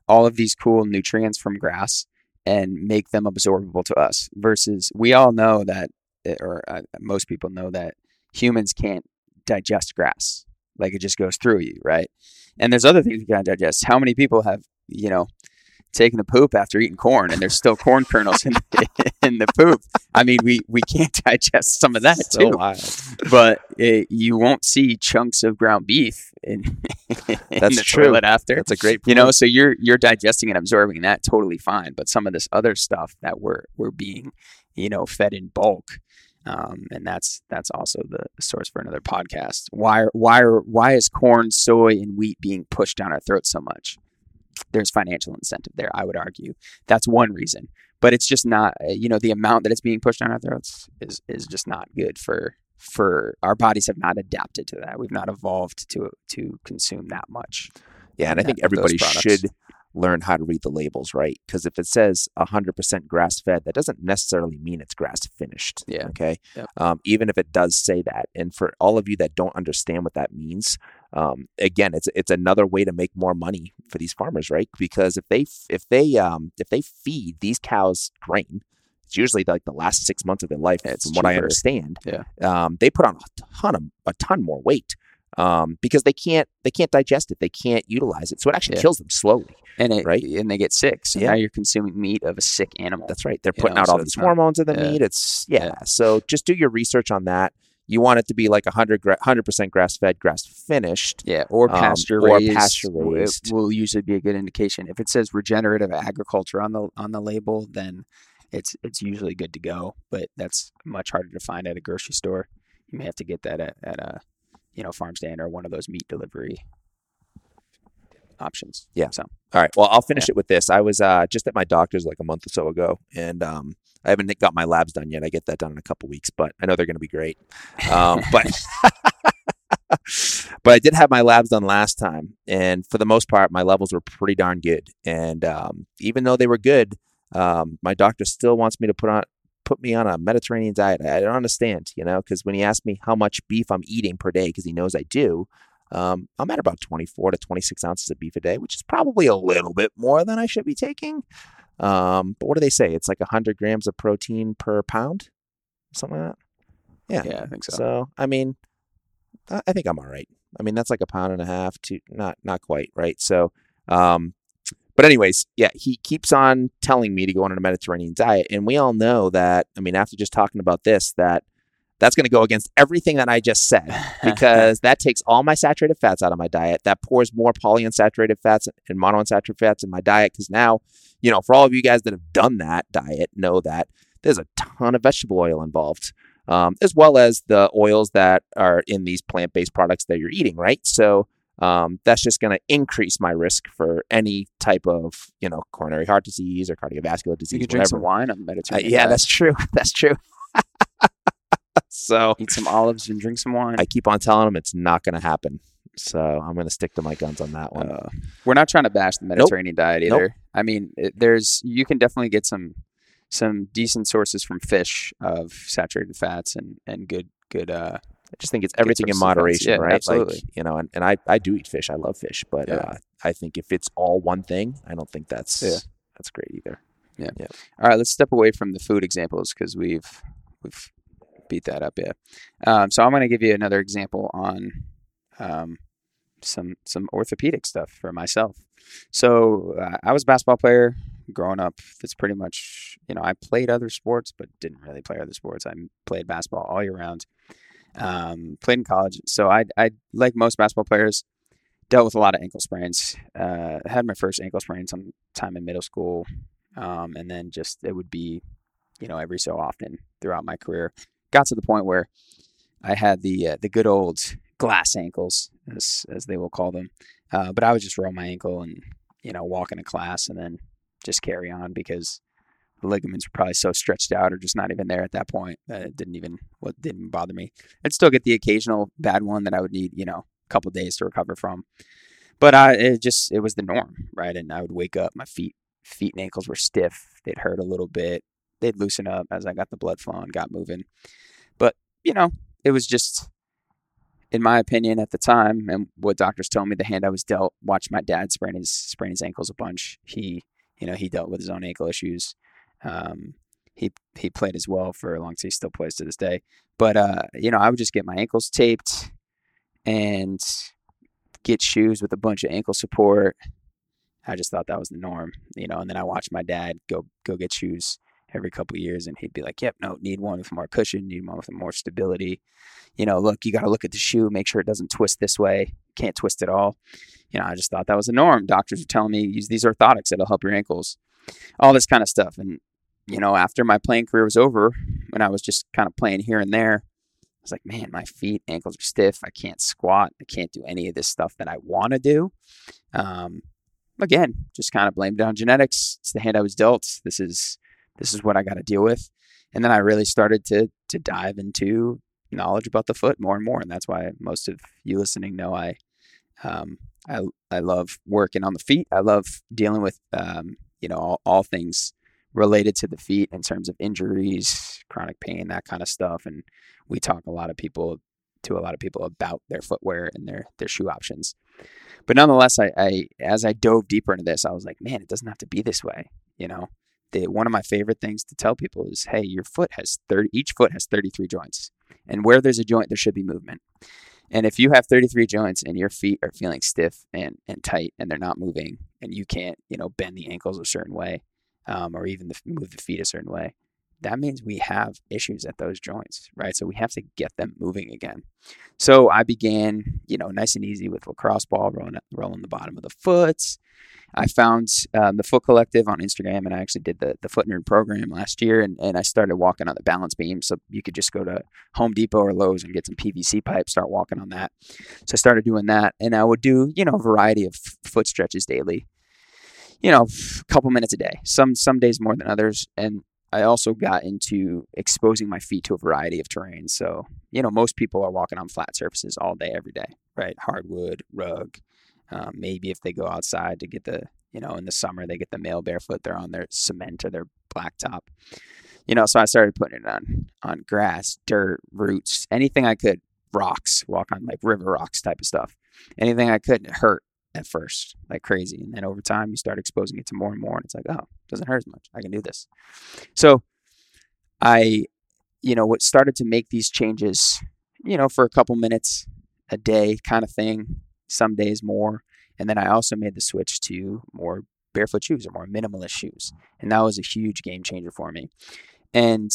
all of these cool nutrients from grass and make them absorbable to us. Versus we all know that, eh, or uh, most people know that humans can't digest grass. Like it just goes through you, right? And there's other things you can't digest. How many people have you know taken a poop after eating corn and there's still corn kernels in, in the poop? I mean, we we can't digest some of that So too wild. but it, you won't see chunks of ground beef in, in That's the true. toilet after. That's a great you know, so you're you're digesting and absorbing that totally fine. But some of this other stuff that we're we're being, you know, fed in bulk, um, and that's that's also the, the source for another podcast. Why why why is corn, soy, and wheat being pushed down our throats so much? There's financial incentive there. I would argue that's one reason, but it's just not. uh, You know, the amount that it's being pushed down our throats is is just not good for for our bodies have not adapted to that. We've not evolved to to consume that much. Yeah, and I think everybody should learn how to read the labels, right? Because if it says 100% grass fed, that doesn't necessarily mean it's grass finished. Yeah. Okay. Yep. Um, even if it does say that. And for all of you that don't understand what that means, um, again, it's it's another way to make more money for these farmers, right? Because if they if they um, if they feed these cows grain, it's usually like the last six months of their life, It's from what I understand. Yeah. Um, they put on a ton of a ton more weight um, because they can't they can't digest it, they can't utilize it, so it actually Yeah. kills them slowly. and it, Right? and they get sick. So Yeah. now you're consuming meat of a sick animal. That's right. They're You putting know, out so all these hormones in the yeah. meat. It's yeah. Yeah. So just do your research on that. You want it to be like 100 100 percent grass fed, grass finished. yeah, or um, pasture or pasture raised. Will usually be a good indication. If it says regenerative agriculture on the on the label, then it's it's usually good to go. But that's much harder to find at a grocery store. You may have to get that at, at a you know farm stand or one of those meat delivery options. Yeah. So All right. Well, I'll finish it with this. I was uh, just at my doctor's like a month or so ago, and um, I haven't got my labs done yet. I get that done in a couple weeks, but I know they're going to be great. Um, but but I did have my labs done last time, and for the most part, my levels were pretty darn good. And um, even though they were good, um, my doctor still wants me to put on put me on a Mediterranean diet. I don't understand, you know, because when he asked me how much beef I'm eating per day, because he knows I do, um, I'm at about 24 to 26 ounces of beef a day, which is probably a little bit more than I should be taking. Um, but what do they say? It's like 100 grams of protein per pound, something like that. Yeah. yeah, I think so. So, I mean, I I think I'm all right. I mean, that's like a pound and a half to not not quite right. So, um, but anyways, yeah, he keeps on telling me to go on a Mediterranean diet, and we all know that. I mean, after just talking about this, that that's going to go against everything that I just said because that takes all my saturated fats out of my diet. That pours more polyunsaturated fats and monounsaturated fats in my diet because now, you know, for all of you guys that have done that diet, know that there's a ton of vegetable oil involved, um, as well as the oils that are in these plant based products that you're eating, right? So um, that's just going to increase my risk for any type of, you know, coronary heart disease or cardiovascular disease, you can drink some wine on the Uh, Mediterranean. yeah, diet. that's true. That's true. so eat some olives and drink some wine. I keep on telling them it's not going to happen. So I'm going to stick to my guns on that one. Uh, we're not trying to bash the Mediterranean diet Nope. either. I mean, it, there's you can definitely get some some decent sources from fish of saturated fats and and good good uh I just think it's everything in sources of fats. moderation, Yeah, right? absolutely. Like you know, and, and I, I do eat fish. I love fish, but Yeah. uh, I think if it's all one thing, I don't think that's Yeah. that's great either. Yeah. yeah. All right, let's step away from the food examples because we've we've beat that up yet. Um, so I'm going to give you another example on um, some some orthopedic stuff for myself. So uh, I was a basketball player growing up. That's pretty much, you know, I played other sports, but didn't really play other sports. I played basketball all year round. Um, played in college, so I, I like most basketball players, dealt with a lot of ankle sprains. Uh, had my first ankle sprain sometime in middle school, um, and then just it would be, you know, every so often throughout my career. Got to the point where I had the uh, the good old glass ankles, as as they will call them. Uh, but I would just roll my ankle and you know walk into class and then just carry on because the ligaments were probably so stretched out or just not even there at that point that it didn't even what well, didn't bother me. I'd still get the occasional bad one that I would need you know a couple days to recover from, but I it just it was the norm, right? And I would wake up, my feet feet and ankles were stiff, they'd hurt a little bit, they'd loosen up as I got the blood flowing, got moving, but you know it was just in my opinion at the time and what doctors told me the hand I was dealt watched my dad sprain his sprain his ankles a bunch. He you know he dealt with his own ankle issues. Um, he he played as well for a long time he still plays to this day. But uh, you know I would just get my ankles taped and get shoes with a bunch of ankle support. I just thought that was the norm you know and then I watched my dad go go get shoes every couple years and he'd be like yep no need one with more cushion need one with more stability you know look you got to look at the shoe make sure it doesn't twist this way can't twist at all you know i just thought that was a norm doctors were telling me use these orthotics it'll help your ankles all this kind of stuff and you know after my playing career was over when i was just kind of playing here and there I was like, man, my feet, ankles are stiff. I can't squat. I can't do any of this stuff that I want to do. Um, again, just kind of blamed it on genetics. It's the hand I was dealt. This is this is what I got to deal with. And then I really started to to dive into knowledge about the foot more and more, and that's why most of you listening know I um, I I love working on the feet. I love dealing with um, you know all, all things related to the feet in terms of injuries, chronic pain, that kind of stuff. And we talk a lot of people to a lot of people about their footwear and their their shoe options. But nonetheless, I, I as I dove deeper into this, I was like, man, it doesn't have to be this way. You know, the, one of my favorite things to tell people is, hey, your foot has 30, each foot has 33 joints. And where there's a joint, there should be movement. And if you have 33 joints and your feet are feeling stiff and, and tight and they're not moving and you can't, you know, bend the ankles a certain way um, or even the, move the feet a certain way, that means we have issues at those joints, right? So we have to get them moving again. So I began, you know, nice and easy with lacrosse ball, rolling, rolling the bottom of the foot, I found um, the Foot Collective on Instagram, and I actually did the the Foot Nerd program last year, and, and I started walking on the balance beam. So you could just go to Home Depot or Lowe's and get some PVC pipe, start walking on that. So I started doing that, and I would do you know a variety of foot stretches daily. You know, a couple minutes a day. Some some days more than others, and I also got into exposing my feet to a variety of terrain. So, you know, most people are walking on flat surfaces all day, every day, right? Hardwood, rug, um, maybe if they go outside to get the, you know, in the summer they get the mail barefoot, they're on their cement or their blacktop. You know, so I started putting it on on grass, dirt, roots, anything I could, rocks, walk on like river rocks type of stuff. Anything I could hurt at first, like crazy. And then over time you start exposing it to more and more and it's like, oh, it doesn't hurt as much. I can do this. So I, you know, what started to make these changes, you know, for a couple minutes a day kind of thing some days more. And then I also made the switch to more barefoot shoes or more minimalist shoes. And that was a huge game changer for me. And,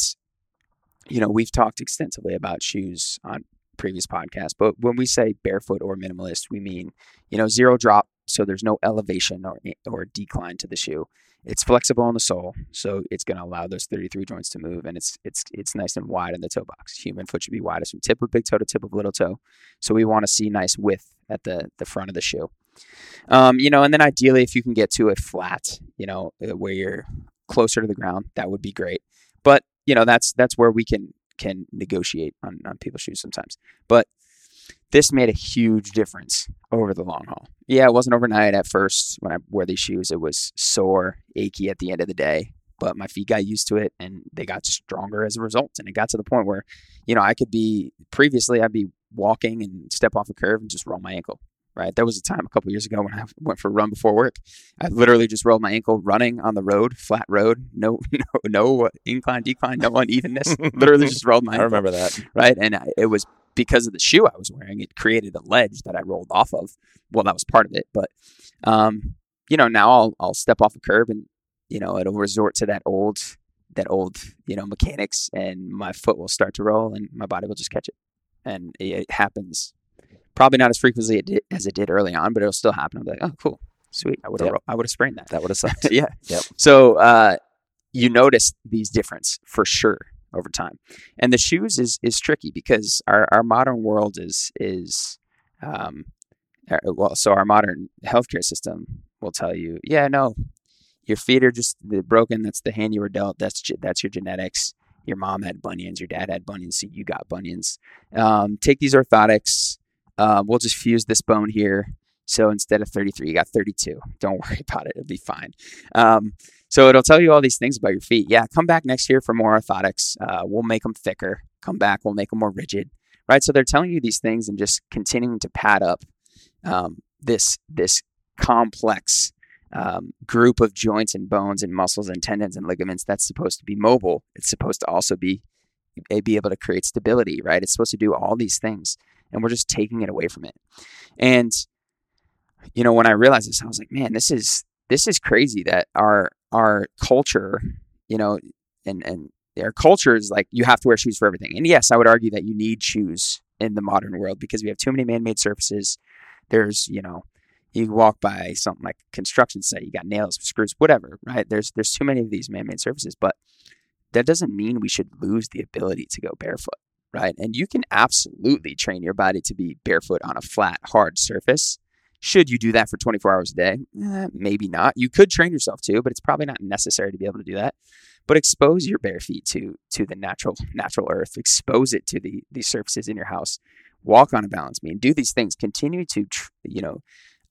you know, we've talked extensively about shoes on previous podcast. but when we say barefoot or minimalist, we mean, you know, zero drop. So there's no elevation or, or decline to the shoe. It's flexible on the sole, so it's going to allow those 33 joints to move, and it's it's it's nice and wide in the toe box. Human foot should be widest from tip of big toe to tip of little toe, so we want to see nice width at the the front of the shoe. Um, you know, and then ideally, if you can get to a flat, you know, uh, where you're closer to the ground, that would be great. But you know, that's that's where we can can negotiate on on people's shoes sometimes. But this made a huge difference over the long haul. Yeah, it wasn't overnight at first when I wore these shoes. It was sore, achy at the end of the day, but my feet got used to it and they got stronger as a result. And it got to the point where, you know, I could be previously I'd be walking and step off a curve and just roll my ankle. Right. There was a time a couple years ago when I went for a run before work. I literally just rolled my ankle running on the road, flat road, no, no, no incline, decline, no unevenness. literally just rolled my. Ankle, I remember that. Right, and I, it was because of the shoe I was wearing, it created a ledge that I rolled off of. Well, that was part of it, but um, you know, now I'll I'll step off a curb and you know, it'll resort to that old, that old, you know, mechanics, and my foot will start to roll, and my body will just catch it, and it happens. Probably not as frequently as it did early on, but it'll still happen. I'll be like, oh, cool, sweet. I would have, Yep. I would have sprained that. That would have sucked. yeah. Yep. So uh, you notice these difference for sure over time, and the shoes is is tricky because our, our modern world is is um, uh, well, so our modern healthcare system will tell you, yeah, no, your feet are just broken. That's the hand you were dealt. That's that's your genetics. Your mom had bunions. Your dad had bunions, so you got bunions. Um, take these orthotics. Uh, we'll just fuse this bone here. So instead of 33, you got 32. Don't worry about it. It'll be fine. Um, so it'll tell you all these things about your feet. Yeah, come back next year for more orthotics. Uh, we'll make them thicker. Come back. We'll make them more rigid. Right. So they're telling you these things and just continuing to pad up um, this this complex um, group of joints and bones and muscles and tendons and ligaments that's supposed to be mobile. It's supposed to also be eh, be able to create stability. Right. It's supposed to do all these things, and we're just taking it away from it. And you know, when I realized this, I was like, man, this is this is crazy that our our culture, you know, and and our culture is like you have to wear shoes for everything. And yes, I would argue that you need shoes in the modern world because we have too many man-made surfaces. There's, you know, you walk by something like a construction site, you got nails, screws, whatever, right? There's there's too many of these man-made surfaces, but that doesn't mean we should lose the ability to go barefoot, right? And you can absolutely train your body to be barefoot on a flat, hard surface. Should you do that for 24 hours a day? Eh, maybe not. You could train yourself to, but it's probably not necessary to be able to do that. But expose your bare feet to to the natural natural earth. Expose it to the these surfaces in your house. Walk on a balance beam. Do these things. Continue to tr- you know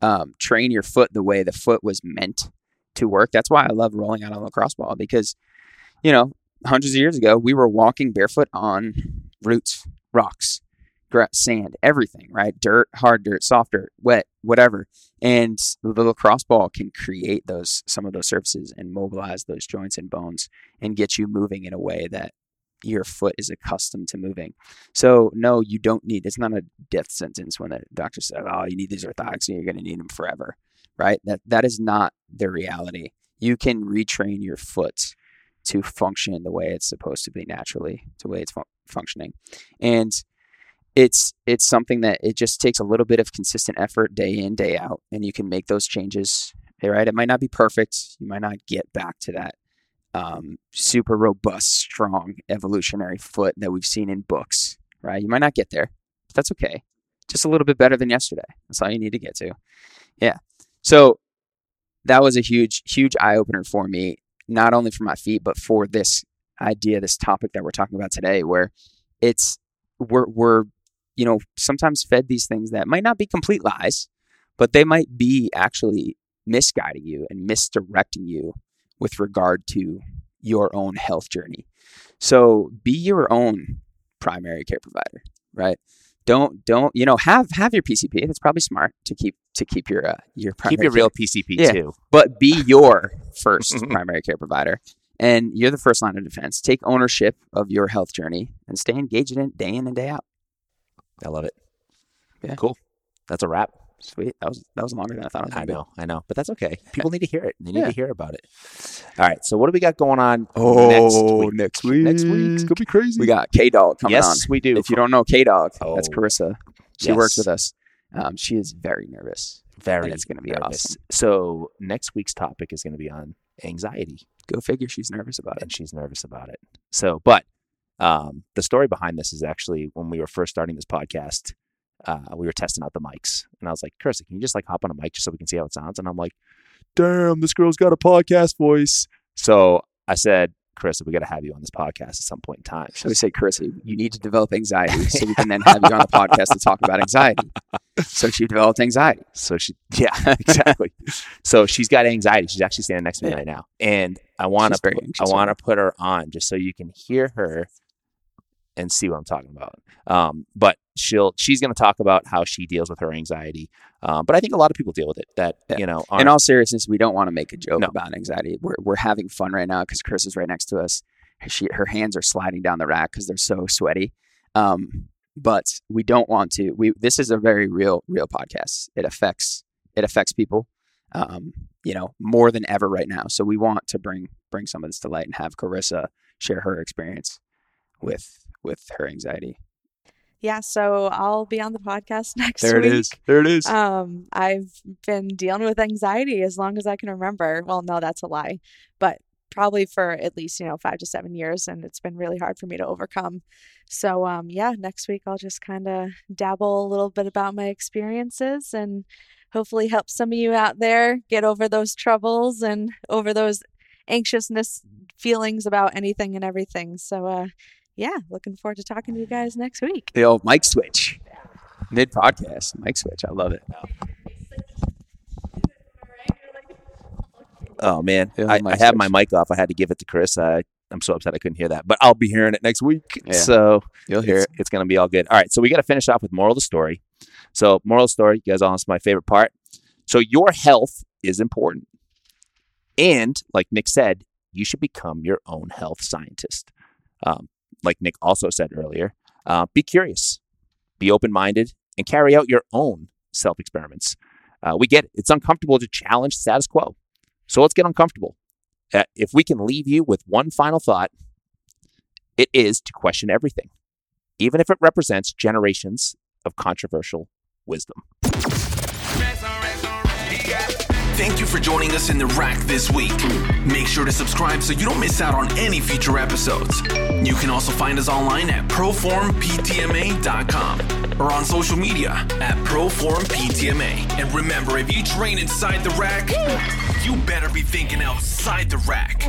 um, train your foot the way the foot was meant to work. That's why I love rolling out on a lacrosse ball because you know hundreds of years ago we were walking barefoot on roots, rocks, sand, everything, right? Dirt, hard dirt, soft dirt, wet, whatever. And the lacrosse ball can create those some of those surfaces and mobilize those joints and bones and get you moving in a way that your foot is accustomed to moving. So no, you don't need. It's not a death sentence when the doctor says, "Oh, you need these orthotics and you're going to need them forever." Right? That that is not the reality. You can retrain your foot to function the way it's supposed to be naturally, the way it's fu- functioning, and it's it's something that it just takes a little bit of consistent effort day in day out and you can make those changes right? It might not be perfect. You might not get back to that um, super robust strong evolutionary foot that we've seen in books right? You might not get there but that's okay. Just a little bit better than yesterday. That's all you need to get to. Yeah. So that was a huge huge eye-opener for me not only for my feet but for this idea this topic that we're talking about today where it's we're we're you know, sometimes fed these things that might not be complete lies, but they might be actually misguiding you and misdirecting you with regard to your own health journey. So be your own primary care provider, right? Don't don't you know have have your PCP. That's probably smart to keep to keep your uh, your primary Keep your care- real PCP Yeah. too. but be your first primary care provider. And you're the first line of defense. Take ownership of your health journey and stay engaged in it day in and day out. I love it. Yeah. Cool. That's a wrap. Sweet. That was that was longer than I thought it was I gonna be. know, I know, but that's okay. People need to hear it. They need Yeah. to hear about it. All right. So what do we got going on Oh, next week? next week. Next week. It's gonna be crazy. We got K Dog coming yes, on. we do. If you don't know K Dog, that's Oh, Carissa. She works with us. Um, she is very nervous. Very, and it's gonna be nervous. awesome. So next week's topic is going to be on anxiety, Go figure, she's nervous about it. and she's nervous about it. So, but um, the story behind this is actually when we were first starting this podcast, uh, we were testing out the mics, and I was like, "Chris, can you just like hop on a mic just so we can see how it sounds? And I'm like, damn, this girl's got a podcast voice. So I said, Carissa, we got to have you on this podcast at some point in time. So we say, Chris, you need to develop anxiety so we can then have you on the podcast to talk about anxiety. So she developed anxiety. So she, yeah, exactly. so she's got anxiety. She's actually standing next to me Yeah. right now, and I want to, I want to put her on just so you can hear her and see what I'm talking about. Um, but she'll, she's going to talk about how she deals with her anxiety. Um, but I think a lot of people deal with it. That Yeah. you know, In all seriousness, we don't want to make a joke No. about anxiety. We're, we're having fun right now because Chris is right next to us. She, her hands are sliding down the rack because they're so sweaty. Um, but we don't want to. We this is a very real, real podcast. It affects it affects people. um, you know, more than ever right now. So we want to bring bring some of this to light and have Carissa share her experience with with her anxiety. Yeah, so I'll be on the podcast next There week. it is. There it is. Um, I've been dealing with anxiety as long as I can remember. Well, no, that's a lie, but probably for at least you know five to seven years, and it's been really hard for me to overcome. So, um, yeah, next week I'll just kind of dabble a little bit about my experiences and hopefully help some of you out there get over those troubles and over those anxiousness feelings about anything and everything. So, uh, yeah, looking forward to talking to you guys next week. The old mic switch. Mid podcast, mic switch. I love it. Oh man, I, I have my mic off. I had to give it to Chris. I, I'm so upset I couldn't hear that, but I'll be hearing it next week. Yeah. So You'll hear it's, it. it's going to be all good. All right, so we got to finish off with moral of the story. So moral of the story, you guys all, my favorite part. So your health is important, and like Nick said, you should become your own health scientist. Um, like Nick also said earlier, uh, be curious, be open minded, and carry out your own self experiments. Uh, we get it. It's uncomfortable to challenge the status quo. So let's get uncomfortable. Uh, if we can leave you with one final thought, it is to question everything, even if it represents generations of controversial wisdom. Thank you for joining us in the rack this week. Make sure to subscribe so you don't miss out on any future episodes. You can also find us online at proformptma.com or on social media at proformptma. And remember, if you train inside the rack, you better be thinking outside the rack.